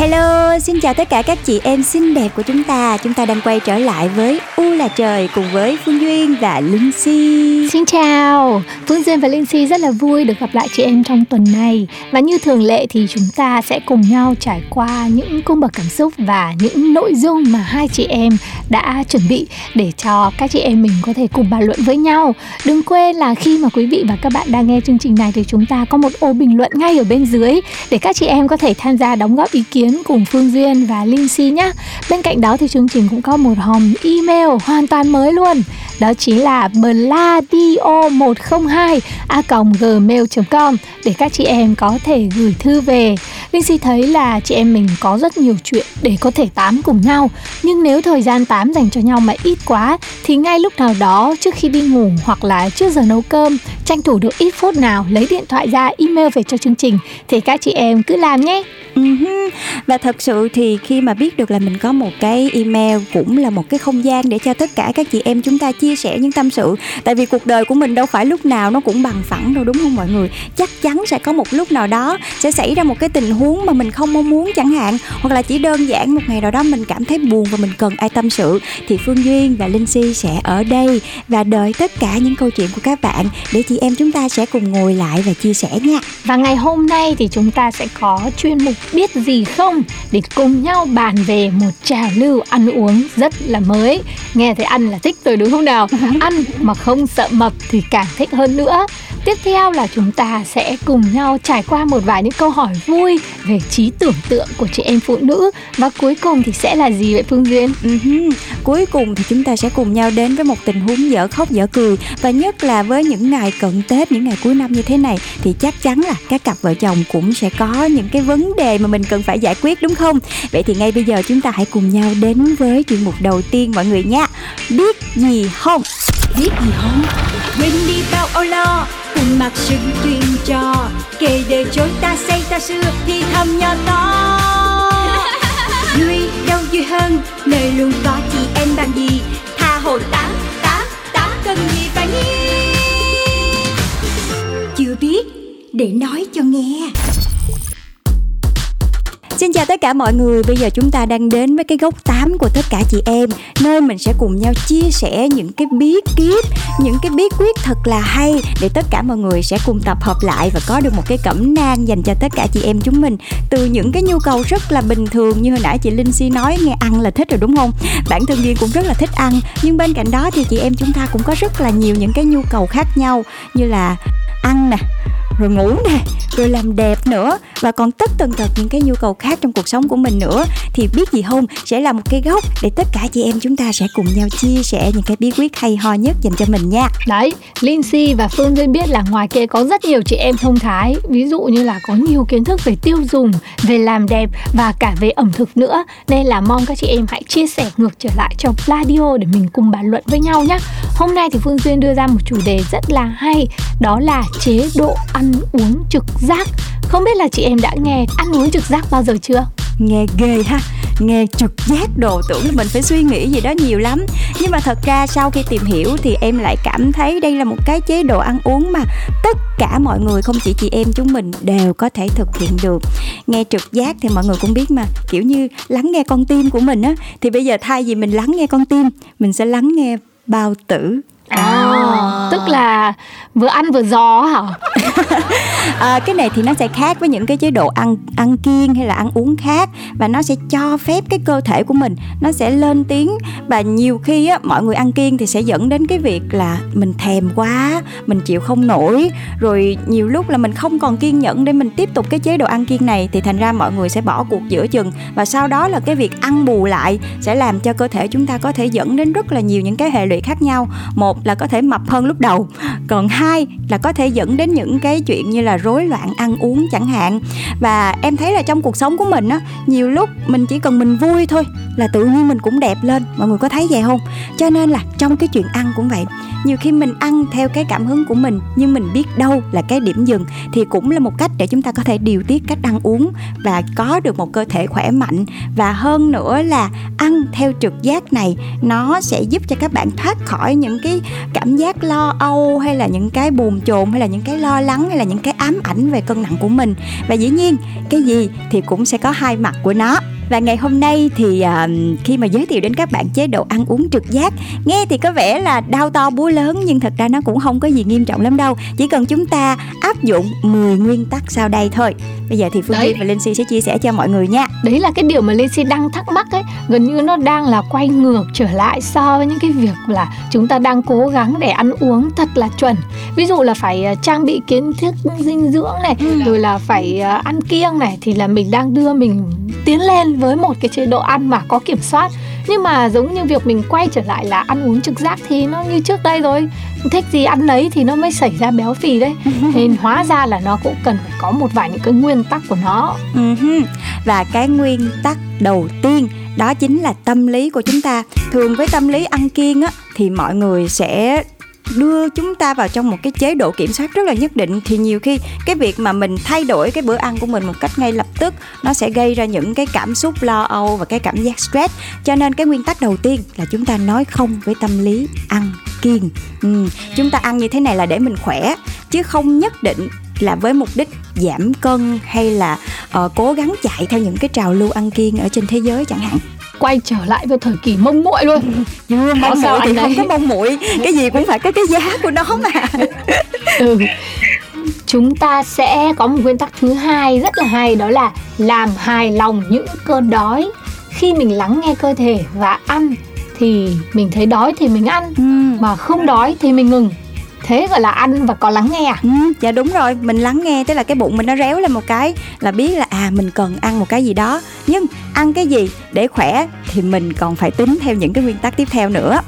Hello, xin chào tất cả các chị em xinh đẹp của chúng ta. Chúng ta đang quay trở lại với U là trời cùng với Phương Duyên và Linh Si. Xin chào, Phương Duyên và Linh Si rất là vui được gặp lại chị em trong tuần này. Và như thường lệ thì chúng ta sẽ cùng nhau trải qua những cung bậc cảm xúc và những nội dung mà hai chị em đã chuẩn bị Để cho các chị em mình có thể cùng bàn luận với nhau. Đừng quên là khi mà quý vị và các bạn đang nghe chương trình này thì chúng ta có một ô bình luận ngay ở bên dưới Để các chị em có thể tham gia đóng góp ý kiến cùng Phương Duyên và Linh Si nhé. Bên cạnh đó thì chương trình cũng có một hòm email hoàn toàn mới luôn đó chính là bladio102 a gmail.com để các chị em có thể gửi thư về. Linh Si thấy là chị em mình có rất nhiều chuyện để có thể tám cùng nhau, nhưng nếu thời gian tám dành cho nhau mà ít quá, thì ngay lúc nào đó, trước khi đi ngủ hoặc là trước giờ nấu cơm, tranh thủ được ít phút nào lấy điện thoại ra email về cho chương trình, thì các chị em cứ làm nhé. Uh-huh. Và thật sự thì khi mà biết được là mình có một cái email cũng là một cái không gian để cho tất cả các chị em chúng ta chia sẻ những tâm sự. Tại vì cuộc đời của mình đâu phải lúc nào nó cũng bằng phẳng đâu, đúng không mọi người? Chắc chắn sẽ có một lúc nào đó sẽ xảy ra một cái tình huống mà mình không mong muốn chẳng hạn. Hoặc là chỉ đơn giản một ngày nào đó mình cảm thấy buồn và mình cần ai tâm sự. Thì Phương Duyên và Linh Si sẽ ở đây và đợi tất cả những câu chuyện của các bạn Để chị em chúng ta sẽ cùng ngồi lại và chia sẻ nha. Và ngày hôm nay thì chúng ta sẽ có chuyên mục biết gì không để cùng nhau bàn về một trào lưu ăn uống rất là mới. Nghe thấy ăn là thích rồi đúng không nào? Ăn mà không sợ mập thì càng thích hơn nữa. Tiếp theo là chúng ta sẽ cùng nhau trải qua một vài những câu hỏi vui về trí tưởng tượng của chị em phụ nữ. Và cuối cùng thì sẽ là gì vậy Phương Duyên? Uh-huh. Cuối cùng thì chúng ta sẽ cùng nhau đến với một tình huống dở khóc dở cười. Và nhất là với những ngày cận Tết, những ngày cuối năm như thế này thì chắc chắn là các cặp vợ chồng cũng sẽ có những cái vấn đề mà mình cần phải giải quyết đúng không? Vậy thì ngay bây giờ chúng ta hãy cùng nhau đến với chuyên mục đầu tiên mọi người nha. Biết gì không? biết gì không quên đi bao âu lo cùng mặc sự truyền trò kể đời chối ta xây ta xưa thì thầm nhỏ to nuôi đâu vui hơn nơi luôn có chị em bằng gì tha hồ tám tám tám cần gì phải nghi chưa biết để nói cho nghe chào tất cả mọi người, bây giờ chúng ta đang đến với cái góc 8 của tất cả chị em Nơi mình sẽ cùng nhau chia sẻ những cái bí kíp, những cái bí quyết thật là hay Để tất cả mọi người sẽ cùng tập hợp lại và có được một cái cẩm nang dành cho tất cả chị em chúng mình Từ những cái nhu cầu rất là bình thường như hồi nãy chị Linh Si nói nghe ăn là thích rồi đúng không? Bản thân Duyên cũng rất là thích ăn Nhưng bên cạnh đó thì chị em chúng ta cũng có rất là nhiều những cái nhu cầu khác nhau Như là ăn nè rồi ngủ nè, rồi làm đẹp nữa và còn tất tần tật những cái nhu cầu khác trong cuộc sống của mình nữa. Thì biết gì không, sẽ là một cái gốc để tất cả chị em chúng ta sẽ cùng nhau chia sẻ những cái bí quyết hay ho nhất dành cho mình nha. Đấy, Lindsay và Phương Duyên biết là ngoài kia có rất nhiều chị em thông thái. Ví dụ như là có nhiều kiến thức về tiêu dùng, về làm đẹp và cả về ẩm thực nữa. Nên là mong các chị em hãy chia sẻ ngược trở lại cho Pladio để mình cùng bàn luận với nhau nhé hôm nay thì Phương Duyên đưa ra một chủ đề rất là hay, đó là chế độ ăn uống trực giác. Không biết là chị em đã nghe ăn uống trực giác bao giờ chưa? Nghe ghê ha. Nghe trực giác đồ tưởng là mình phải suy nghĩ gì đó nhiều lắm. Nhưng mà thật ra sau khi tìm hiểu thì em lại cảm thấy đây là một cái chế độ ăn uống mà tất cả mọi người không chỉ chị em chúng mình đều có thể thực hiện được. Nghe trực giác thì mọi người cũng biết mà. Kiểu như lắng nghe con tim của mình á thì bây giờ thay vì mình lắng nghe con tim mình sẽ lắng nghe bao tử. À, tức là vừa ăn vừa gió hả? À, cái này thì nó sẽ khác với những cái chế độ ăn ăn kiêng hay là ăn uống khác và nó sẽ cho phép cái cơ thể của mình nó sẽ lên tiếng và nhiều khi á mọi người ăn kiêng thì sẽ dẫn đến cái việc là mình thèm quá, mình chịu không nổi, rồi nhiều lúc là mình không còn kiên nhẫn để mình tiếp tục cái chế độ ăn kiêng này thì thành ra mọi người sẽ bỏ cuộc giữa chừng và sau đó là cái việc ăn bù lại sẽ làm cho cơ thể chúng ta có thể dẫn đến rất là nhiều những cái hệ lụy khác nhau. Một là có thể mập hơn lúc đầu còn hai là có thể dẫn đến những cái chuyện như là là rối loạn ăn uống chẳng hạn. Và em thấy là trong cuộc sống của mình á, nhiều lúc mình chỉ cần mình vui thôi là tự nhiên mình cũng đẹp lên. Mọi người có thấy vậy không? Cho nên là trong cái chuyện ăn cũng vậy. Nhiều khi mình ăn theo cái cảm hứng của mình, nhưng mình biết đâu là cái điểm dừng thì cũng là một cách để chúng ta có thể điều tiết cách ăn uống và có được một cơ thể khỏe mạnh. Và hơn nữa là ăn theo trực giác này, nó sẽ giúp cho các bạn thoát khỏi những cái cảm giác lo âu hay là những cái buồn chồn hay là những cái lo lắng hay là những cái ám ảnh về cân nặng của mình. Và dĩ nhiên, cái gì thì cũng sẽ có hai mặt của nó và ngày hôm nay thì uh, khi mà giới thiệu đến các bạn chế độ ăn uống trực giác nghe thì có vẻ là đau to búa lớn nhưng thật ra nó cũng không có gì nghiêm trọng lắm đâu. Chỉ cần chúng ta áp dụng 10 nguyên tắc sau đây thôi. Bây giờ thì phương Duy và linh si sẽ chia sẻ cho mọi người nha. Đấy là cái điều mà linh si đang thắc mắc ấy. Gần như nó đang là quay ngược trở lại so với những cái việc là chúng ta đang cố gắng để ăn uống thật là chuẩn. Ví dụ là phải ờ, trang bị kiến thức dinh dưỡng này ừ. rồi là phải ờ, ăn kiêng này thì là mình đang đưa mình tiến lên với một cái chế độ ăn mà có kiểm soát. Nhưng mà giống như việc mình quay trở lại là ăn uống trực giác thì nó như trước đây rồi. Thích gì ăn lấy thì nó mới xảy ra béo phì đấy. Nên hóa ra là nó cũng cần phải có một vài những cái nguyên tắc của nó. Và cái nguyên tắc đầu tiên đó chính là tâm lý của chúng ta. Thường với tâm lý ăn kiêng á thì mọi người sẽ đưa chúng ta vào trong một cái chế độ kiểm soát rất là nhất định thì nhiều khi cái việc mà mình thay đổi cái bữa ăn của mình một cách ngay lập tức nó sẽ gây ra những cái cảm xúc lo âu và cái cảm giác stress cho nên cái nguyên tắc đầu tiên là chúng ta nói không với tâm lý ăn kiêng ừ. chúng ta ăn như thế này là để mình khỏe chứ không nhất định là với mục đích giảm cân hay là uh, cố gắng chạy theo những cái trào lưu ăn kiêng ở trên thế giới chẳng hạn quay trở lại với thời kỳ mông muội luôn. Nhưng mông muội thì không có mông muội cái gì cũng phải có cái giá của nó mà. Ừ. chúng ta sẽ có một nguyên tắc thứ hai rất là hay đó là làm hài lòng những cơn đói. Khi mình lắng nghe cơ thể và ăn thì mình thấy đói thì mình ăn ừ. mà không đói thì mình ngừng. Thế gọi là ăn và có lắng nghe à? Ừ, dạ đúng rồi mình lắng nghe tức là cái bụng mình nó réo lên một cái là biết là à mình cần ăn một cái gì đó. Nhưng ăn cái gì để khỏe thì mình còn phải tính theo những cái nguyên tắc tiếp theo nữa.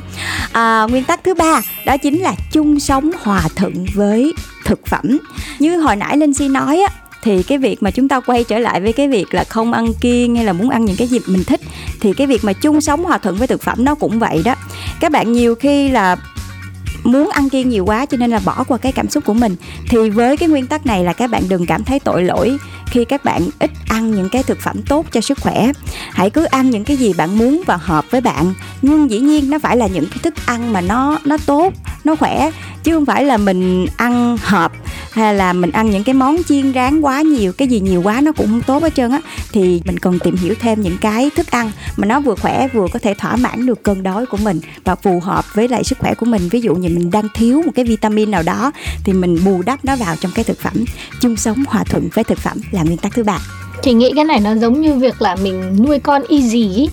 À, nguyên tắc thứ ba đó chính là chung sống hòa thuận với thực phẩm. Như hồi nãy linh si nói á thì cái việc mà chúng ta quay trở lại với cái việc là không ăn kiêng hay là muốn ăn những cái gì mình thích thì cái việc mà chung sống hòa thuận với thực phẩm nó cũng vậy đó. Các bạn nhiều khi là muốn ăn kiêng nhiều quá cho nên là bỏ qua cái cảm xúc của mình. Thì với cái nguyên tắc này là các bạn đừng cảm thấy tội lỗi khi các bạn ít ăn những cái thực phẩm tốt cho sức khỏe. Hãy cứ ăn những cái gì bạn muốn và hợp với bạn. Nhưng dĩ nhiên nó phải là những cái thức ăn mà nó nó tốt, nó khỏe, chứ không phải là mình ăn hợp hay là mình ăn những cái món chiên rán quá nhiều, cái gì nhiều quá nó cũng không tốt hết trơn á, thì mình cần tìm hiểu thêm những cái thức ăn mà nó vừa khỏe vừa có thể thỏa mãn được cơn đói của mình và phù hợp với lại sức khỏe của mình. Ví dụ như mình đang thiếu một cái vitamin nào đó thì mình bù đắp nó vào trong cái thực phẩm chung sống, hòa thuận với thực phẩm là nguyên tắc thứ ba. Chị nghĩ cái này nó giống như việc là mình nuôi con easy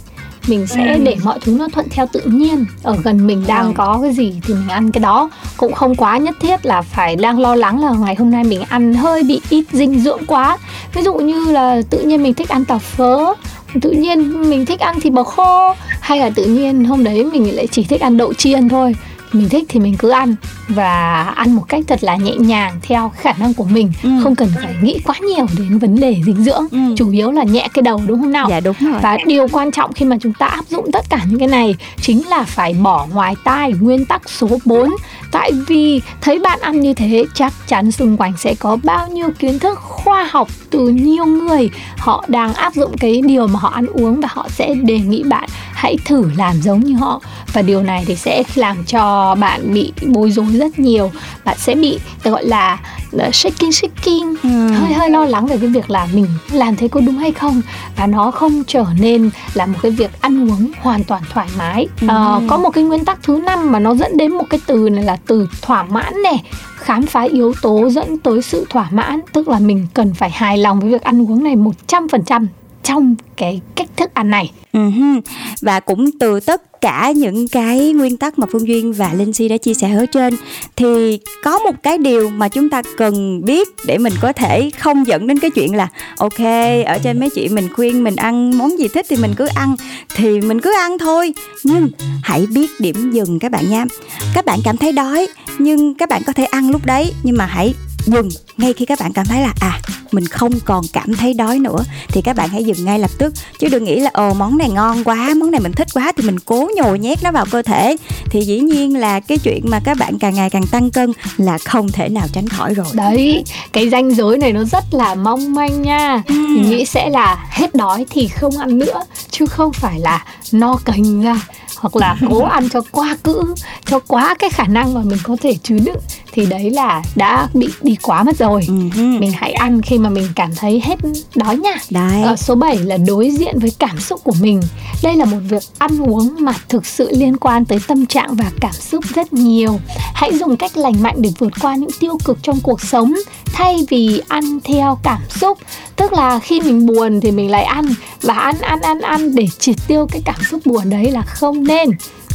mình sẽ để mọi thứ nó thuận theo tự nhiên. Ở gần mình đang có cái gì thì mình ăn cái đó. Cũng không quá nhất thiết là phải đang lo lắng là ngày hôm nay mình ăn hơi bị ít dinh dưỡng quá. Ví dụ như là tự nhiên mình thích ăn tàu phớ. Tự nhiên mình thích ăn thịt bò khô. Hay là tự nhiên hôm đấy mình lại chỉ thích ăn đậu chiên thôi mình thích thì mình cứ ăn. Và ăn một cách thật là nhẹ nhàng theo khả năng của mình. Ừ. không cần phải nghĩ quá nhiều đến vấn đề dinh dưỡng. Ừ. chủ yếu là nhẹ cái đầu đúng không nào? Dạ đúng rồi. Và điều quan trọng khi mà chúng ta áp dụng tất cả những cái này chính là phải bỏ ngoài tai nguyên tắc số 4 tại vì thấy bạn ăn như thế chắc chắn xung quanh sẽ có bao nhiêu kiến thức khoa học từ nhiều người. Họ đang áp dụng cái điều mà họ ăn uống và họ sẽ đề nghị bạn hãy thử làm giống như họ. Và điều này thì sẽ làm cho bạn bị bối rối rất nhiều bạn sẽ bị gọi là uh, shaking shaking ừ. hơi hơi lo lắng về cái việc là mình làm thế có đúng hay không và nó không trở nên là một cái việc ăn uống hoàn toàn thoải mái ừ. uh, có một cái nguyên tắc thứ năm mà nó dẫn đến một cái từ này là từ thỏa mãn này khám phá yếu tố dẫn tới sự thỏa mãn tức là mình cần phải hài lòng với việc ăn uống này một trăm phần trăm trong cái cách thức ăn này. Uh-huh. và cũng từ tất cả những cái nguyên tắc mà phương duyên và linh si đã chia sẻ ở trên, thì có một cái điều mà chúng ta cần biết để mình có thể không dẫn đến cái chuyện là, ok, ở trên mấy chị mình khuyên mình ăn món gì thích thì mình cứ ăn. Thì mình cứ ăn thôi. Nhưng hãy biết điểm dừng các bạn nha. Các bạn cảm thấy đói, nhưng các bạn có thể ăn lúc đấy, nhưng mà hãy dừng ngay khi các bạn cảm thấy là à mình không còn cảm thấy đói nữa thì các bạn hãy dừng ngay lập tức. Chứ đừng nghĩ là ồ món này ngon quá món này mình thích quá thì mình cố nhồi nhét nó vào cơ thể. Thì dĩ nhiên là cái chuyện mà các bạn càng ngày càng tăng cân là không thể nào tránh khỏi rồi. Đấy cái ranh giới này nó rất là mong manh nha. Ừ. mình nghĩ sẽ là hết đói thì không ăn nữa chứ không phải là no cành ra hoặc là cố ăn cho quá cữ cho quá cái khả năng mà mình có thể chứa đựng thì đấy là đã bị đi quá mất rồi. Uh-huh. mình hãy ăn khi mà mình cảm thấy hết đói nha. Đấy. Ở số 7 là đối diện với cảm xúc của mình. Đây là một việc ăn uống mà thực sự liên quan tới tâm trạng và cảm xúc rất nhiều. Hãy dùng cách lành mạnh để vượt qua những tiêu cực trong cuộc sống thay vì ăn theo cảm xúc. Tức là khi mình buồn thì mình lại ăn và ăn ăn ăn ăn để triệt tiêu cái cảm xúc buồn đấy là không nên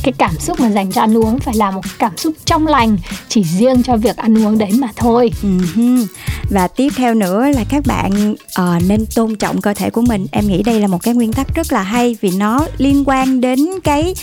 cái cảm xúc mà dành cho ăn uống phải là một cảm xúc trong lành chỉ riêng cho việc ăn uống đấy mà thôi. Uh-huh. và tiếp theo nữa là các bạn uh, nên tôn trọng cơ thể của mình. Em nghĩ đây là một cái nguyên tắc rất là hay vì nó liên quan đến cái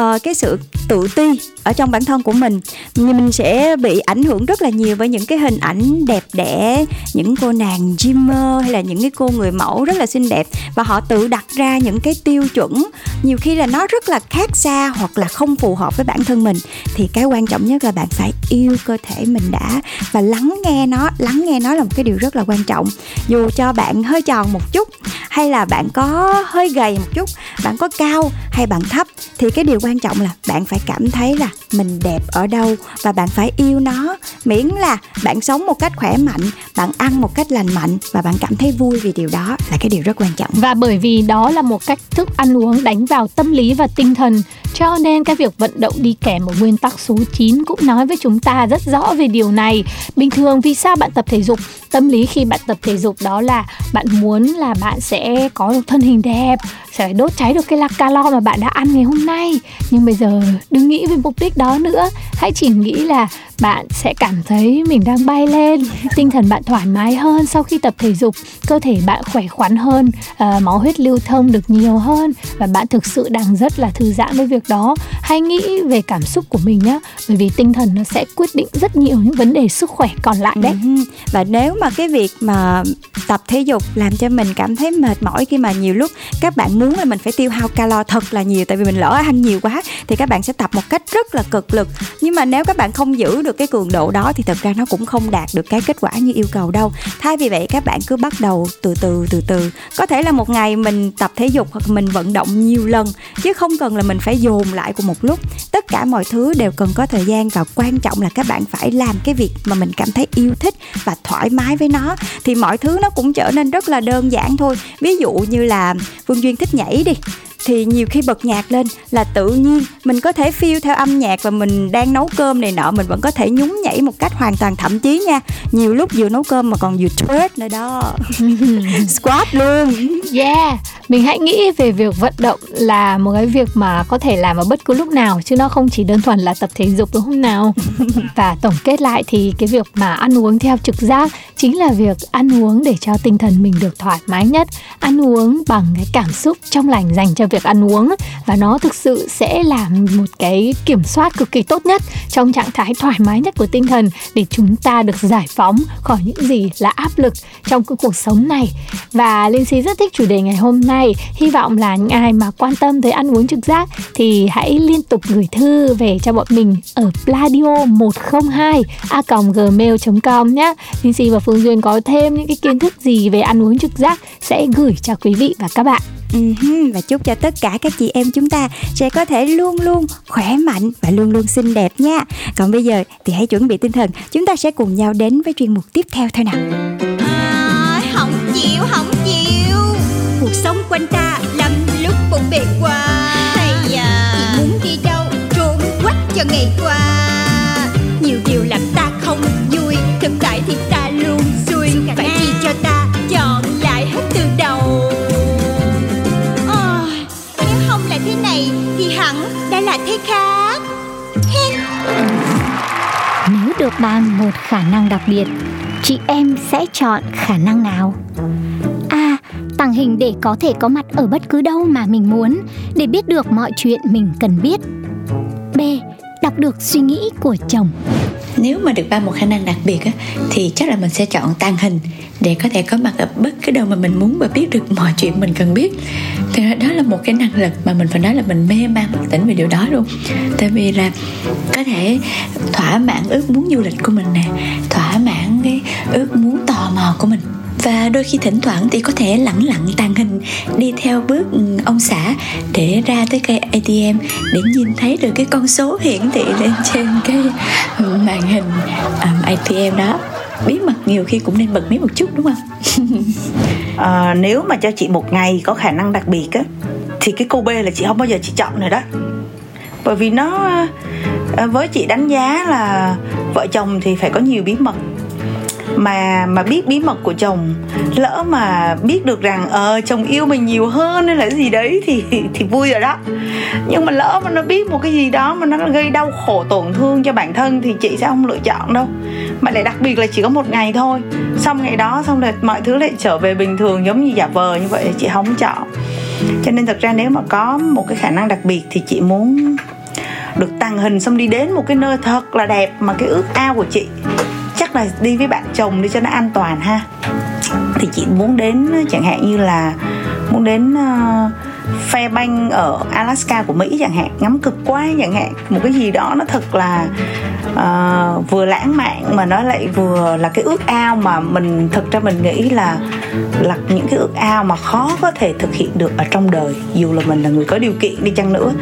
uh, cái sự tự ti ở trong bản thân của mình. Mình sẽ bị ảnh hưởng rất là nhiều với những cái hình ảnh đẹp đẽ những cô nàng gymmer hay là những cái cô người mẫu rất là xinh đẹp. Và họ tự đặt ra những cái tiêu chuẩn. Nhiều khi là nó rất là khác xa hoặc là không phù hợp với bản thân mình, thì cái quan trọng nhất là bạn phải yêu cơ thể mình đã và lắng nghe nó, lắng nghe nó là một cái điều rất là quan trọng. Dù cho bạn hơi tròn một chút hay là bạn có hơi gầy một chút, bạn có cao hay bạn thấp, thì cái điều quan trọng là bạn phải cảm thấy là mình đẹp ở đâu và bạn phải yêu nó. Miễn là bạn sống một cách khỏe mạnh, bạn ăn một cách lành mạnh và bạn cảm thấy vui vì điều đó là cái điều rất quan trọng. Và bởi vì đó là một cách thức ăn uống đánh vào tâm lý và tinh thần, cho nên cái việc vận động đi kèm một nguyên tắc số 9 cũng nói với chúng ta rất rõ về điều này. Bình thường vì sao bạn tập thể dục? Tâm lý khi bạn tập thể dục đó là bạn muốn là bạn sẽ có được thân hình đẹp, sẽ đốt cháy được cái lạc calo mà bạn đã ăn ngày hôm nay. Nhưng bây giờ đừng nghĩ về mục đích đó nữa. Hãy chỉ nghĩ là bạn sẽ cảm thấy mình đang bay lên tinh thần bạn thoải mái hơn sau khi tập thể dục cơ thể bạn khỏe khoắn hơn uh, máu huyết lưu thông được nhiều hơn và bạn thực sự đang rất là thư giãn với việc đó hãy nghĩ về cảm xúc của mình nhé bởi vì tinh thần nó sẽ quyết định rất nhiều những vấn đề sức khỏe còn lại đấy. Ừ, và nếu mà cái việc mà tập thể dục làm cho mình cảm thấy mệt mỏi khi mà nhiều lúc các bạn muốn là mình phải tiêu hao calo thật là nhiều, tại vì mình lỡ ăn nhiều quá thì các bạn sẽ tập một cách rất là cực lực. Nhưng mà nếu các bạn không giữ được cái cường độ đó thì thật ra nó cũng không đạt được cái kết quả như yêu cầu đâu. Thay vì vậy, các bạn cứ bắt đầu từ từ từ từ. Có thể là một ngày mình tập thể dục hoặc mình vận động nhiều lần, chứ không cần là mình phải dồn lại cùng một lúc. Tất cả mọi thứ đều cần có thời gian và quan trọng là các bạn phải làm cái việc mà mình cảm thấy yêu thích và thoải mái với nó. Thì mọi thứ nó cũng trở nên rất là đơn giản thôi. Ví dụ như là phương duyên thích nhảy đi thì nhiều khi bật nhạc lên là tự nhiên mình có thể feel theo âm nhạc và mình đang nấu cơm này nọ mình vẫn có thể nhún nhảy một cách hoàn toàn thậm chí nha. Nhiều lúc vừa nấu cơm mà còn vừa twerk nữa đó. Squat luôn. Yeah mình hãy nghĩ về việc vận động là một cái việc mà có thể làm ở bất cứ lúc nào chứ nó không chỉ đơn thuần là tập thể dục đúng không nào? Và tổng kết lại thì cái việc mà ăn uống theo trực giác chính là việc ăn uống để cho tinh thần mình được thoải mái nhất. Ăn uống bằng cái cảm xúc trong lành dành cho việc ăn uống và nó thực sự sẽ là một cái kiểm soát cực kỳ tốt nhất trong trạng thái thoải mái nhất của tinh thần để chúng ta được giải phóng khỏi những gì là áp lực trong cái cuộc sống này. Và Linh Si rất thích chủ đề ngày hôm nay, hy vọng là những ai mà quan tâm tới ăn uống trực giác thì hãy liên tục gửi thư về cho bọn mình ở pladio 102 a gmail.com nhé Linh Si và Phương Duyên có thêm những cái kiến thức gì về ăn uống trực giác sẽ gửi cho quý vị và các bạn uh-huh, và chúc cho tất cả các chị em chúng ta sẽ có thể luôn luôn khỏe mạnh và luôn luôn xinh đẹp nha. Còn bây giờ thì hãy chuẩn bị tinh thần chúng ta sẽ cùng nhau đến với chuyên mục tiếp theo thôi nào. À, không chịu không chịu. Cuộc sống quanh ta lắm lúc bụng bề qua. hay à Chị muốn đi đâu trốn quách cho ngày qua. Nhiều điều làm ta không vui thực tại thì ta đã khác Nếu được ban một khả năng đặc biệt, Chị em sẽ chọn khả năng nào? A. Tàng hình để có thể có mặt ở bất cứ đâu mà mình muốn, Để biết được mọi chuyện mình cần biết B. Đọc được suy nghĩ của chồng nếu mà được ba một khả năng đặc biệt á, thì chắc là mình sẽ chọn tàng hình để có thể có mặt ở bất cứ đâu mà mình muốn và biết được mọi chuyện mình cần biết. Thì đó là một cái năng lực mà mình phải nói là mình mê man bất tỉnh về điều đó luôn. Tại vì là có thể thỏa mãn ước muốn du lịch của mình nè thỏa mãn cái ước muốn tò mò của mình và đôi khi thỉnh thoảng thì có thể lẳng lặng tàn hình đi theo bước ừ, ông xã để ra tới cây ATM để nhìn thấy được cái con số hiển thị lên trên cái màn hình à, um, ATM đó. Bí mật nhiều khi cũng nên bật mí một chút đúng không? À, nếu mà cho chị một ngày có khả năng đặc biệt á thì cái cô B là chị không bao giờ chị chọn rồi đó. Bởi vì nó à, với chị đánh giá là vợ chồng thì phải có nhiều bí mật mà mà biết bí mật của chồng. Lỡ mà biết được rằng ờ chồng yêu mình nhiều hơn hay là gì đấy thì thì vui rồi đó. Nhưng mà lỡ mà nó biết một cái gì đó mà nó gây đau khổ, tổn thương cho bản thân thì chị sẽ không lựa chọn đâu. Mà lại đặc biệt là chỉ có một ngày thôi. Xong ngày đó, xong rồi mọi thứ lại trở về bình thường giống như giả vờ như vậy, chị không chọn. Cho nên thật ra nếu mà có một cái khả năng đặc biệt thì chị muốn được tàng hình xong đi đến một cái nơi thật là đẹp mà cái ước ao của chị chắc là đi với bạn chồng đi cho nó an toàn ha. Thì chị muốn đến chẳng hạn như là muốn đến uh, Fairbanks ở Alaska của Mỹ chẳng hạn ngắm cực quang chẳng hạn. Một cái gì đó nó thật là uh, vừa lãng mạn mà nó lại vừa là cái ước ao mà mình thực ra mình nghĩ là là những cái ước ao mà khó có thể thực hiện được ở trong đời. Dù là mình là người có điều kiện đi chăng nữa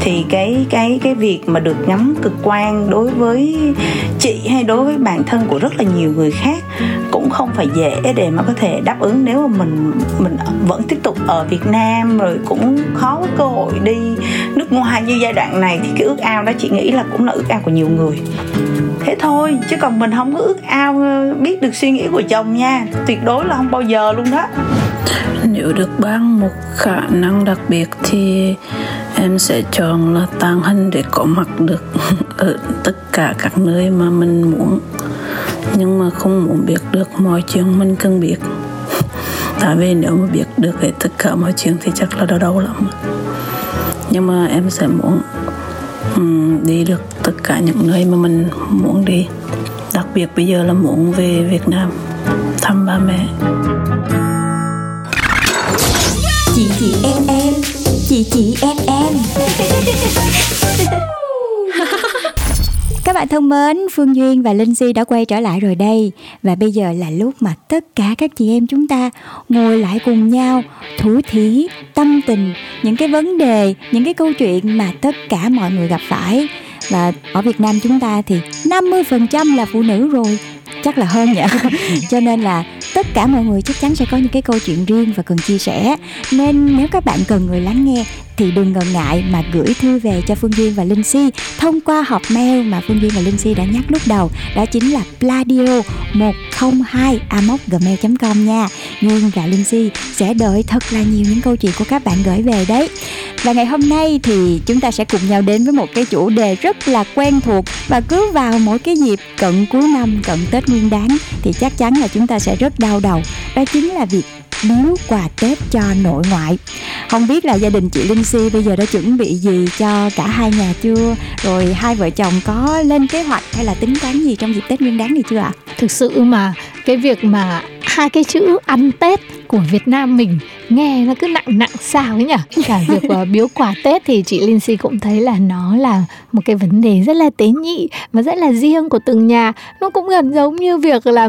thì cái cái cái việc mà được ngắm cực quang đối với chị hay đối với bản thân của rất là nhiều người khác không phải dễ để mà có thể đáp ứng nếu mà mình mình vẫn tiếp tục ở Việt Nam rồi cũng khó có cơ hội đi nước ngoài như giai đoạn này thì cái ước ao đó chị nghĩ là cũng là ước ao của nhiều người. Thế thôi, chứ còn mình không có ước ao ờ, biết được suy nghĩ của chồng nha. Tuyệt đối là không bao giờ luôn đó. Nếu được ban một khả năng đặc biệt thì em sẽ chọn là tàng hình để có mặt được ở tất cả các nơi mà mình muốn nhưng mà không muốn biết được mọi chuyện mình cần biết. Tại vì nếu mà biết được hết tất cả mọi chuyện thì chắc là đau đau lắm. Nhưng mà em sẽ muốn um, đi được tất cả những nơi mà mình muốn đi. Đặc biệt bây giờ là muốn về Việt Nam thăm ba mẹ. Chị chị em em chị chị em em Các bạn thân mến, Phương Duyên và Linh Si đã quay trở lại rồi đây. Và bây giờ là lúc mà tất cả các chị em chúng ta ngồi lại cùng nhau Thủ thí, tâm tình, những cái vấn đề, những cái câu chuyện mà tất cả mọi người gặp phải. Và ở Việt Nam chúng ta thì 50% là phụ nữ rồi. Chắc là hơn nhỉ? Cho nên là tất cả mọi người chắc chắn sẽ có những cái câu chuyện riêng và cần chia sẻ. Nên nếu các bạn cần người lắng nghe thì đừng ngần ngại mà gửi thư về cho Phương Duyên và Linh Si. Thông qua hộp mail mà Phương Duyên và Linh Si đã nhắc lúc đầu, đó chính là pladio 102 gmail.com nha. Duyên và Linh Si sẽ đợi thật là nhiều những câu chuyện của các bạn gửi về đấy. Và ngày hôm nay thì chúng ta sẽ cùng nhau đến với một cái chủ đề rất là quen thuộc. Và cứ vào mỗi cái dịp cận cuối năm, cận Tết Nguyên Đán thì chắc chắn là chúng ta sẽ rất đau đầu. Đó chính là việc biếu quà Tết cho nội ngoại Không biết là gia đình chị Linh Si bây giờ đã chuẩn bị gì cho cả hai nhà chưa Rồi hai vợ chồng có lên kế hoạch hay là tính toán gì trong dịp Tết Nguyên đáng này chưa ạ? À? Thực sự mà, cái việc mà hai cái chữ ăn Tết của Việt Nam mình nghe nó cứ nặng nặng sao ấy nhỉ cả việc uh, biếu quà Tết thì chị Linh Si cũng thấy là nó là một cái vấn đề rất là tế nhị và rất là riêng của từng nhà. Nó cũng gần giống như việc là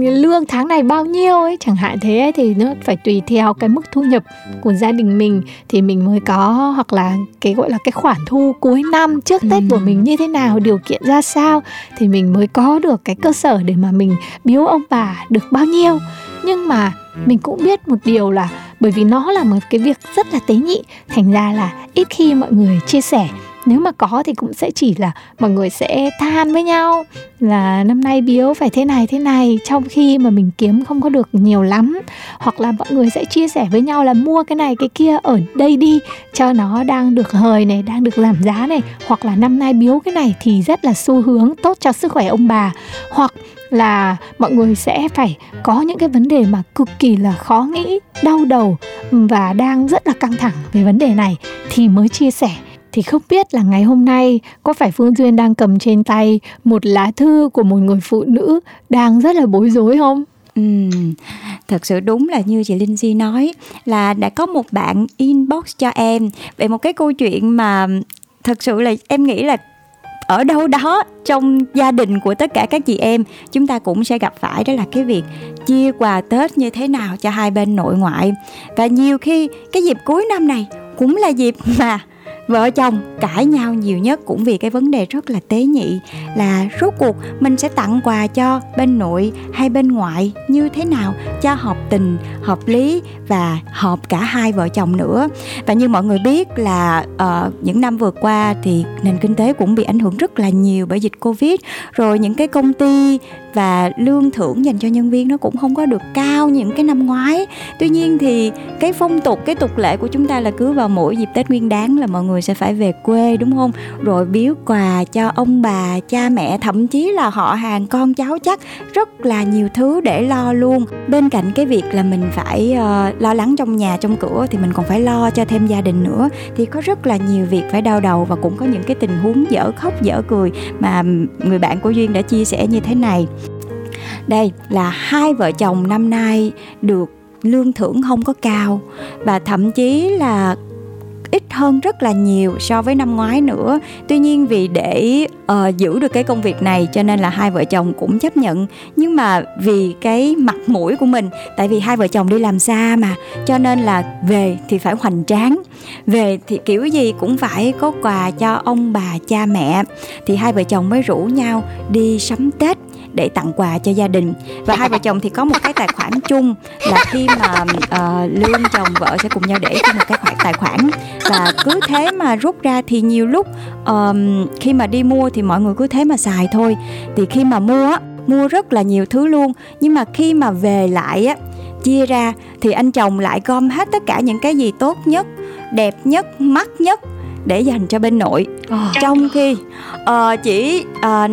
lương tháng này bao nhiêu ấy. Chẳng hạn thế ấy, thì nó phải tùy theo cái mức thu nhập của gia đình mình thì mình mới có hoặc là cái gọi là cái khoản thu cuối năm trước Tết của mình như thế nào điều kiện ra sao thì mình mới có được cái cơ sở để mà mình biếu ông bà được bao nhiêu. Nhưng mà mình cũng biết một điều là bởi vì nó là một cái việc rất là tế nhị, thành ra là ít khi mọi người chia sẻ nếu mà có thì cũng sẽ chỉ là mọi người sẽ than với nhau, là năm nay biếu phải thế này thế này, trong khi mà mình kiếm không có được nhiều lắm. Hoặc là mọi người sẽ chia sẻ với nhau là mua cái này, cái kia ở đây đi, cho nó đang được hời này, đang được giảm giá này. Hoặc là năm nay biếu cái này thì rất là xu hướng tốt cho sức khỏe ông bà. Hoặc là mọi người sẽ phải có những cái vấn đề mà cực kỳ là khó nghĩ, đau đầu và đang rất là căng thẳng về vấn đề này thì mới chia sẻ thì không biết là ngày hôm nay có phải Phương Duyên đang cầm trên tay một lá thư của một người phụ nữ đang rất là bối rối không? Ừ, thật sự đúng là như chị Linh Di nói là đã có một bạn inbox cho em về một cái câu chuyện mà thật sự là em nghĩ là ở đâu đó trong gia đình của tất cả các chị em chúng ta cũng sẽ gặp phải đó là cái việc chia quà tết như thế nào cho hai bên nội ngoại và nhiều khi cái dịp cuối năm này cũng là dịp mà vợ chồng cãi nhau nhiều nhất cũng vì cái vấn đề rất là tế nhị là rốt cuộc mình sẽ tặng quà cho bên nội hay bên ngoại như thế nào cho hợp tình hợp lý và hợp cả hai vợ chồng nữa. Và như mọi người biết là uh, những năm vừa qua thì nền kinh tế cũng bị ảnh hưởng rất là nhiều bởi dịch covid. Rồi những cái công ty và lương thưởng dành cho nhân viên nó cũng không có được cao những cái năm ngoái. Tuy nhiên thì cái phong tục cái tục lệ của chúng ta là cứ vào mỗi dịp tết nguyên đáng là mọi người sẽ phải về quê đúng không? Rồi biếu quà cho ông bà cha mẹ thậm chí là họ hàng con cháu chắc rất là nhiều thứ để lo luôn. Bên cạnh cái việc là mình phải uh, lo lắng trong nhà trong cửa thì mình còn phải lo cho thêm gia đình nữa. Thì có rất là nhiều việc phải đau đầu và cũng có những cái tình huống dở khóc dở cười mà người bạn của duyên đã chia sẻ như thế này. Đây là hai vợ chồng năm nay được lương thưởng không có cao và thậm chí là ít hơn rất là nhiều so với năm ngoái nữa. Tuy nhiên vì để uh, giữ được cái công việc này cho nên là hai vợ chồng cũng chấp nhận. Nhưng mà vì cái mặt mũi của mình tại vì hai vợ chồng đi làm xa mà cho nên là về thì phải hoành tráng. Về thì kiểu gì cũng phải có quà cho ông bà cha mẹ. Thì hai vợ chồng mới rủ nhau đi sắm tết để tặng quà cho gia đình. Và hai vợ chồng thì có một cái tài khoản chung là khi mà uh, lương chồng vợ sẽ cùng nhau để cho một cái khoản tài khoản. Và cứ thế mà rút ra thì nhiều lúc um, khi mà đi mua thì mọi người cứ thế mà xài thôi. Thì khi mà mua mua rất là nhiều thứ luôn. Nhưng mà khi mà về lại á chia ra thì anh chồng lại gom hết tất cả những cái gì tốt nhất đẹp nhất mắc nhất để dành cho bên nội oh. trong khi uh, chỉ uh,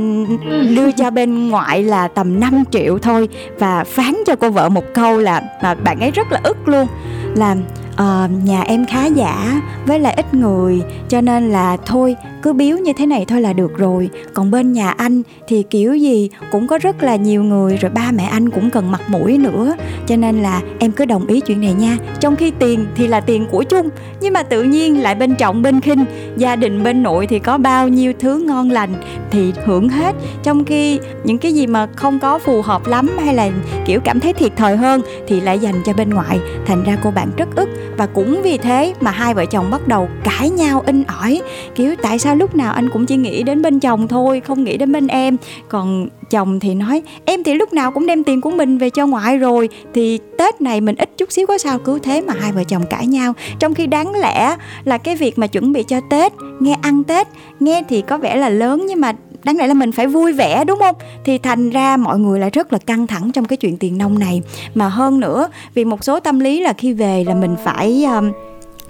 đưa cho bên ngoại là tầm 5 triệu thôi và phán cho cô vợ một câu là mà bạn ấy rất là ức luôn là uh, nhà em khá giả với lại ít người cho nên là thôi cứ biếu như thế này thôi là được rồi. Còn bên nhà anh thì kiểu gì cũng có rất là nhiều người, rồi ba mẹ anh cũng cần mặt mũi nữa. Cho nên là em cứ đồng ý chuyện này nha. Trong khi tiền thì là tiền của chung, nhưng mà tự nhiên lại bên trọng bên khinh. Gia đình bên nội thì có bao nhiêu thứ ngon lành thì hưởng hết. Trong khi những cái gì mà không có phù hợp lắm hay là kiểu cảm thấy thiệt thòi hơn thì lại dành cho bên ngoại. Thành ra cô bạn rất ức. Và cũng vì thế mà hai vợ chồng bắt đầu cãi nhau, in ỏi. Kiểu tại sao sao lúc nào anh cũng chỉ nghĩ đến bên chồng thôi không nghĩ đến bên em. Còn chồng thì nói em thì lúc nào cũng đem tiền của mình về cho ngoại rồi thì tết này mình ít chút xíu có sao cứ thế mà hai vợ chồng cãi nhau. Trong khi đáng lẽ là cái việc mà chuẩn bị cho tết nghe ăn tết nghe thì có vẻ là lớn nhưng mà đáng lẽ là mình phải vui vẻ đúng không? Thì thành ra mọi người lại rất là căng thẳng trong cái chuyện tiền nông này. Mà hơn nữa vì một số tâm lý là khi về là mình phải um,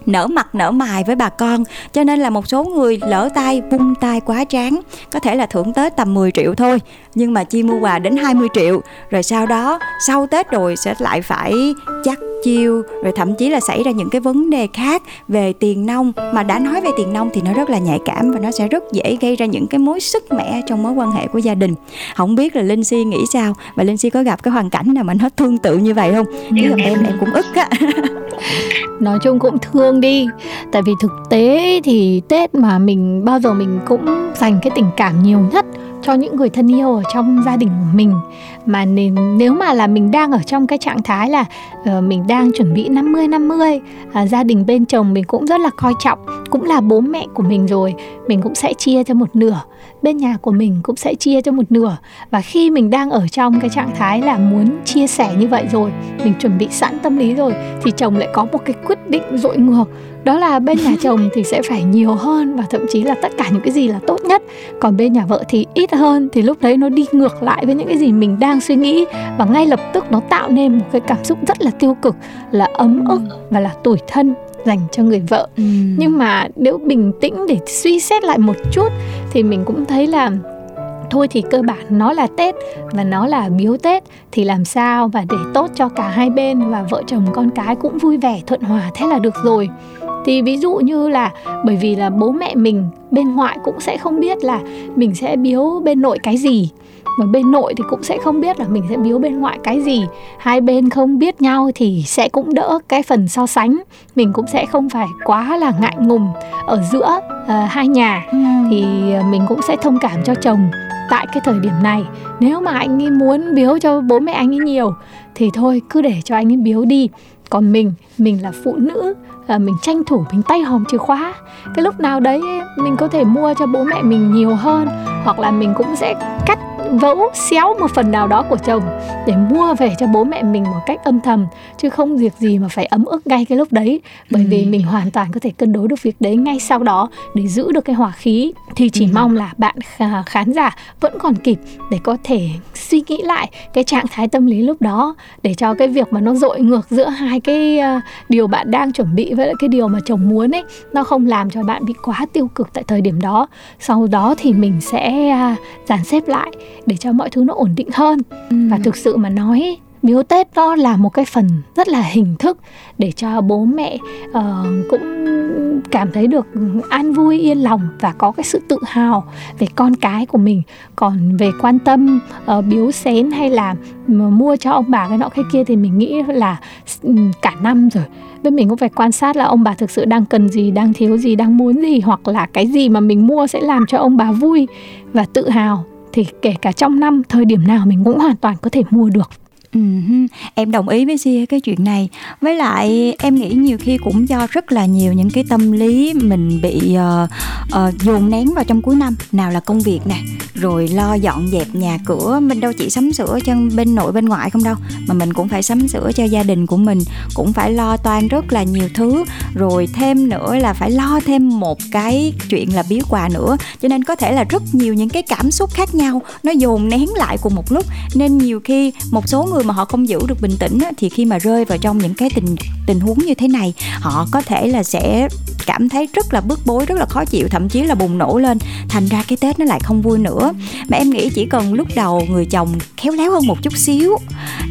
nở mặt, nở mày với bà con. Cho nên là một số người lỡ tay, vung tay quá tráng. Có thể là thưởng tết tầm 10 triệu thôi, nhưng mà chi mua quà đến 20 triệu. Rồi sau đó, sau tết rồi sẽ lại phải chắc chiêu rồi thậm chí là xảy ra những cái vấn đề khác về tiền nông mà đã nói về tiền nông thì nó rất là nhạy cảm và nó sẽ rất dễ gây ra những cái mối sức mẻ trong mối quan hệ của gia đình. Không biết là linh si nghĩ sao? Và linh si có gặp cái hoàn cảnh nào mà nó tương tự như vậy không? Chứ gặp em em cũng ức á. Nói chung cũng thương đi. Tại vì thực tế thì tết mà mình bao giờ mình cũng dành cái tình cảm nhiều nhất cho những người thân yêu ở trong gia đình của mình mà nên, nếu mà là mình đang ở trong cái trạng thái là uh, mình đang chuẩn bị 50 50 uh, gia đình bên chồng mình cũng rất là coi trọng cũng là bố mẹ của mình rồi mình cũng sẽ chia cho một nửa bên nhà của mình cũng sẽ chia cho một nửa. Và khi mình đang ở trong cái trạng thái là muốn chia sẻ như vậy rồi mình chuẩn bị sẵn tâm lý rồi thì chồng lại có một cái quyết định dội ngược. Đó là bên nhà chồng thì sẽ phải nhiều hơn và thậm chí là tất cả những cái gì là tốt nhất. Còn bên nhà vợ thì ít hơn thì lúc đấy nó đi ngược lại với những cái gì mình đang suy nghĩ và ngay lập tức nó tạo nên một cái cảm xúc rất là tiêu cực là ấm ức và là tủi thân dành cho người vợ. Ừ. nhưng mà nếu bình tĩnh để suy xét lại một chút thì mình cũng thấy là thôi thì cơ bản nó là tết và nó là biếu tết thì làm sao và để tốt cho cả hai bên và vợ chồng con cái cũng vui vẻ thuận hòa thế là được rồi. Thì ví dụ như là bởi vì là bố mẹ mình bên ngoại cũng sẽ không biết là mình sẽ biếu bên nội cái gì mà bên nội thì cũng sẽ không biết là mình sẽ biếu bên ngoại cái gì. Hai bên không biết nhau thì sẽ cũng đỡ cái phần so sánh. Mình cũng sẽ không phải quá là ngại ngùng ở giữa uh, hai nhà. Ừ. thì mình cũng sẽ thông cảm cho chồng tại cái thời điểm này. Nếu mà anh ấy muốn biếu cho bố mẹ anh ấy nhiều thì thôi cứ để cho anh ấy biếu đi. Còn mình mình là phụ nữ là mình tranh thủ mình tay hòm chìa khóa. Cái lúc nào đấy mình có thể mua cho bố mẹ mình nhiều hơn hoặc là mình cũng sẽ cắt vẫu xéo một phần nào đó của chồng để mua về cho bố mẹ mình một cách âm thầm chứ không việc gì mà phải ấm ức ngay cái lúc đấy bởi ừ. vì mình hoàn toàn có thể cân đối được việc đấy ngay sau đó để giữ được cái hỏa khí thì chỉ ừ. mong là bạn khán giả vẫn còn kịp để có thể suy nghĩ lại cái trạng thái tâm lý lúc đó để cho cái việc mà nó dội ngược giữa hai cái uh, điều bạn đang chuẩn bị với lại cái điều mà chồng muốn ấy nó không làm cho bạn bị quá tiêu cực tại thời điểm đó sau đó thì mình sẽ uh, dàn xếp lại để cho mọi thứ nó ổn định hơn. Ừ. và thực sự mà nói biếu tết nó là một cái phần rất là hình thức để cho bố mẹ uh, cũng cảm thấy được an vui yên lòng và có cái sự tự hào về con cái của mình. Còn về quan tâm uh, biếu xén hay là mua cho ông bà cái nọ cái kia thì mình nghĩ là cả năm rồi. Bên mình cũng phải quan sát là ông bà thực sự đang cần gì đang thiếu gì đang muốn gì hoặc là cái gì mà mình mua sẽ làm cho ông bà vui và tự hào thì kể cả trong năm, thời điểm nào mình cũng hoàn toàn có thể mua được. Uh-huh. em đồng ý với Sia cái chuyện này. Với lại em nghĩ nhiều khi cũng do rất là nhiều những cái tâm lý mình bị uh, uh, dồn nén vào trong cuối năm. Nào là công việc nè rồi lo dọn dẹp nhà cửa mình đâu chỉ sắm sửa cho bên nội bên ngoại không đâu mà mình cũng phải sắm sửa cho gia đình của mình cũng phải lo toan rất là nhiều thứ. Rồi thêm nữa là phải lo thêm một cái chuyện là biếu quà nữa. Cho nên có thể là rất nhiều những cái cảm xúc khác nhau nó dồn nén lại cùng một lúc. Nên nhiều khi một số người mà họ không giữ được bình tĩnh thì khi mà rơi vào trong những cái tình tình huống như thế này họ có thể là sẽ cảm thấy rất là bức bối rất là khó chịu thậm chí là bùng nổ lên. Thành ra cái tết nó lại không vui nữa. Mà em nghĩ chỉ cần lúc đầu người chồng khéo léo hơn một chút xíu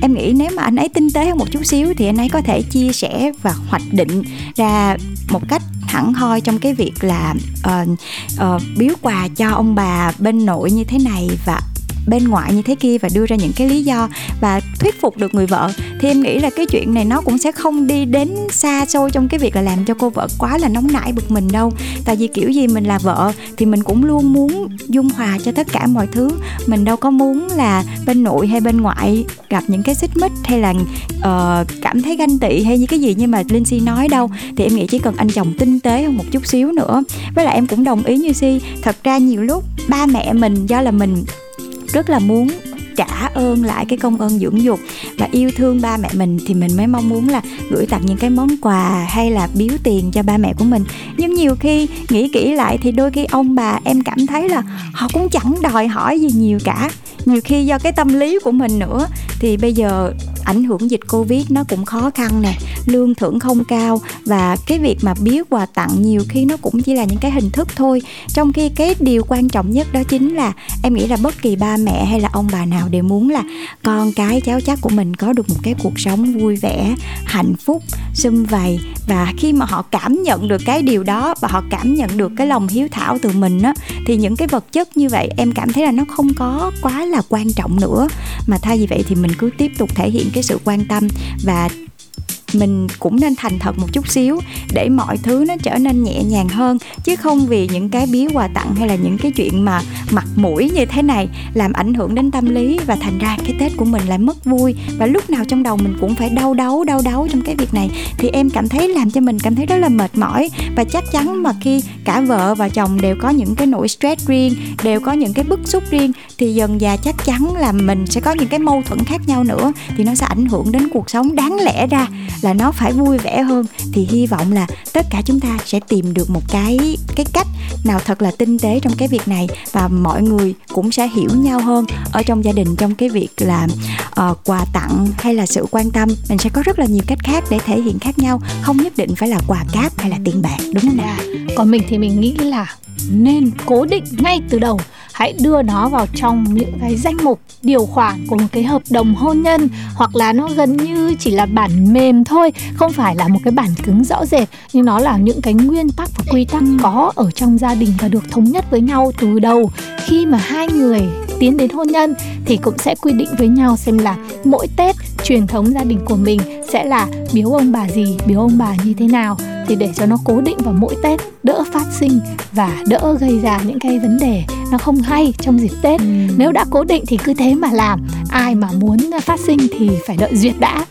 em nghĩ nếu mà anh ấy tinh tế hơn một chút xíu thì anh ấy có thể chia sẻ và hoạch định ra một cách thẳng thoi trong cái việc là uh, uh, biếu quà cho ông bà bên nội như thế này và bên ngoại như thế kia và đưa ra những cái lý do và thuyết phục được người vợ thì em nghĩ là cái chuyện này nó cũng sẽ không đi đến xa xôi trong cái việc là làm cho cô vợ quá là nóng nảy bực mình đâu. Tại vì kiểu gì mình là vợ thì mình cũng luôn muốn dung hòa cho tất cả mọi thứ. Mình đâu có muốn là bên nội hay bên ngoại gặp những cái xích mích hay là uh, cảm thấy ganh tị hay như cái gì như mà linh si nói đâu. Thì em nghĩ chỉ cần anh chồng tinh tế hơn một chút xíu nữa. Với lại em cũng đồng ý như si thật ra nhiều lúc ba mẹ mình do là mình rất là muốn trả ơn lại cái công ơn dưỡng dục và yêu thương ba mẹ mình, thì mình mới mong muốn là gửi tặng những cái món quà hay là biếu tiền cho ba mẹ của mình. Nhưng nhiều khi nghĩ kỹ lại thì đôi khi ông bà em cảm thấy là họ cũng chẳng đòi hỏi gì nhiều cả. Nhiều khi do cái tâm lý của mình nữa, thì bây giờ ảnh hưởng dịch covid nó cũng khó khăn nè, lương thưởng không cao và cái việc mà biếu quà tặng nhiều khi nó cũng chỉ là những cái hình thức thôi. Trong khi cái điều quan trọng nhất đó chính là em nghĩ là bất kỳ ba mẹ hay là ông bà nào đều muốn là con cái, cháu chắc của mình có được một cái cuộc sống vui vẻ, hạnh phúc, sum vầy. Và khi mà họ cảm nhận được cái điều đó và họ cảm nhận được cái lòng hiếu thảo từ mình á, thì những cái vật chất như vậy em cảm thấy là nó không có quá là quan trọng nữa. Mà thay vì vậy thì mình cứ tiếp tục thể hiện cái sự quan tâm và mình cũng nên thành thật một chút xíu để mọi thứ nó trở nên nhẹ nhàng hơn, chứ không vì những cái biếu quà tặng hay là những cái chuyện mà mặt mũi như thế này làm ảnh hưởng đến tâm lý. Và thành ra cái tết của mình lại mất vui. Và lúc nào trong đầu mình cũng phải đau đấu đau đấu trong cái việc này. Thì em cảm thấy làm cho mình cảm thấy rất là mệt mỏi. Và chắc chắn mà khi cả vợ và chồng đều có những cái nỗi stress riêng, đều có những cái bức xúc riêng, thì dần dà chắc chắn là mình sẽ có những cái mâu thuẫn khác nhau nữa. Thì nó sẽ ảnh hưởng đến cuộc sống đáng lẽ ra là nó phải vui vẻ hơn. Thì hy vọng là tất cả chúng ta sẽ tìm được một cái cái cách nào thật là tinh tế trong cái việc này và mọi người cũng sẽ hiểu nhau hơn ở trong gia đình trong cái việc là uh, quà tặng hay là sự quan tâm. Mình sẽ có rất là nhiều cách khác để thể hiện khác nhau. Không nhất định phải là quà cáp hay là tiền bạc đúng không nào dạ. còn mình thì mình nghĩ là nên cố định ngay từ đầu hãy đưa nó vào trong những cái danh mục điều khoản của một cái hợp đồng hôn nhân hoặc là nó gần như chỉ là bản mềm thôi không phải là một cái bản cứng rõ rệt nhưng nó là những cái nguyên tắc và quy tắc có ở trong gia đình và được thống nhất với nhau từ đầu. Khi mà hai người tiến đến hôn nhân thì cũng sẽ quy định với nhau xem là mỗi Tết truyền thống gia đình của mình sẽ là biếu ông bà gì, biếu ông bà như thế nào. Thì để cho nó cố định vào mỗi Tết đỡ phát sinh và đỡ gây ra những cái vấn đề nó không hay trong dịp Tết. Ừ. Nếu đã cố định thì cứ thế mà làm. Ai mà muốn phát sinh thì phải đợi duyệt đã.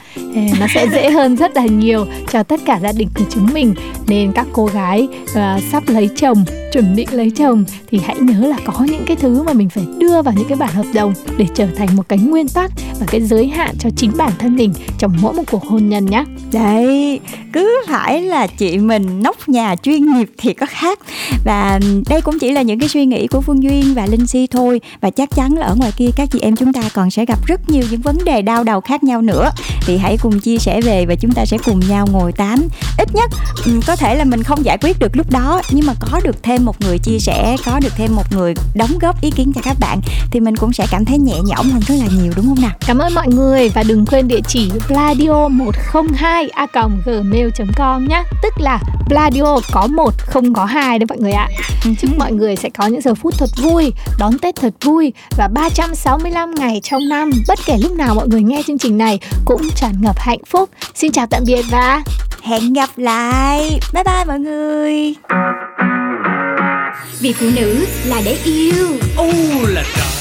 Nó sẽ dễ hơn rất là nhiều cho tất cả gia đình của chúng mình. Nên các cô gái uh, sắp lấy chồng, chuẩn bị lấy chồng thì hãy nhớ là có những cái thứ mà mình phải đưa vào những cái bản hợp đồng để trở thành một cái nguyên tắc và cái giới hạn cho chính bản thân mình trong mỗi một cuộc hôn nhân nhé. Đấy, cứ phải là chị mình nóc nhà chuyên nghiệp thì có khác và đây cũng chỉ là những cái suy nghĩ của Phương Duyên và Linh Si thôi và chắc chắn là ở ngoài kia các chị em chúng ta còn sẽ gặp rất nhiều những vấn đề đau đầu khác nhau nữa thì hãy cùng chia sẻ về và chúng ta sẽ cùng nhau ngồi tám. Ít nhất có thể là mình không giải quyết được lúc đó nhưng mà có được thêm một người chia sẻ có được thêm một người đóng góp ý kiến cho các bạn thì mình cũng sẽ cảm thấy nhẹ nhõm hơn rất là nhiều đúng không nào? Cảm ơn mọi người và đừng quên địa chỉ vladio 102 a gmail.com nhé. Tức là Vladio có một không có hai đấy mọi người ạ. Chúc mọi người sẽ có những giờ phút thật vui đón Tết thật vui và 365 ngày trong năm. Bất kể lúc nào mọi người nghe chương trình này cũng tràn ngập hạnh phúc. Xin chào tạm biệt và hẹn gặp lại. Bye bye mọi người. Vì phụ nữ là để yêu. Ô là trời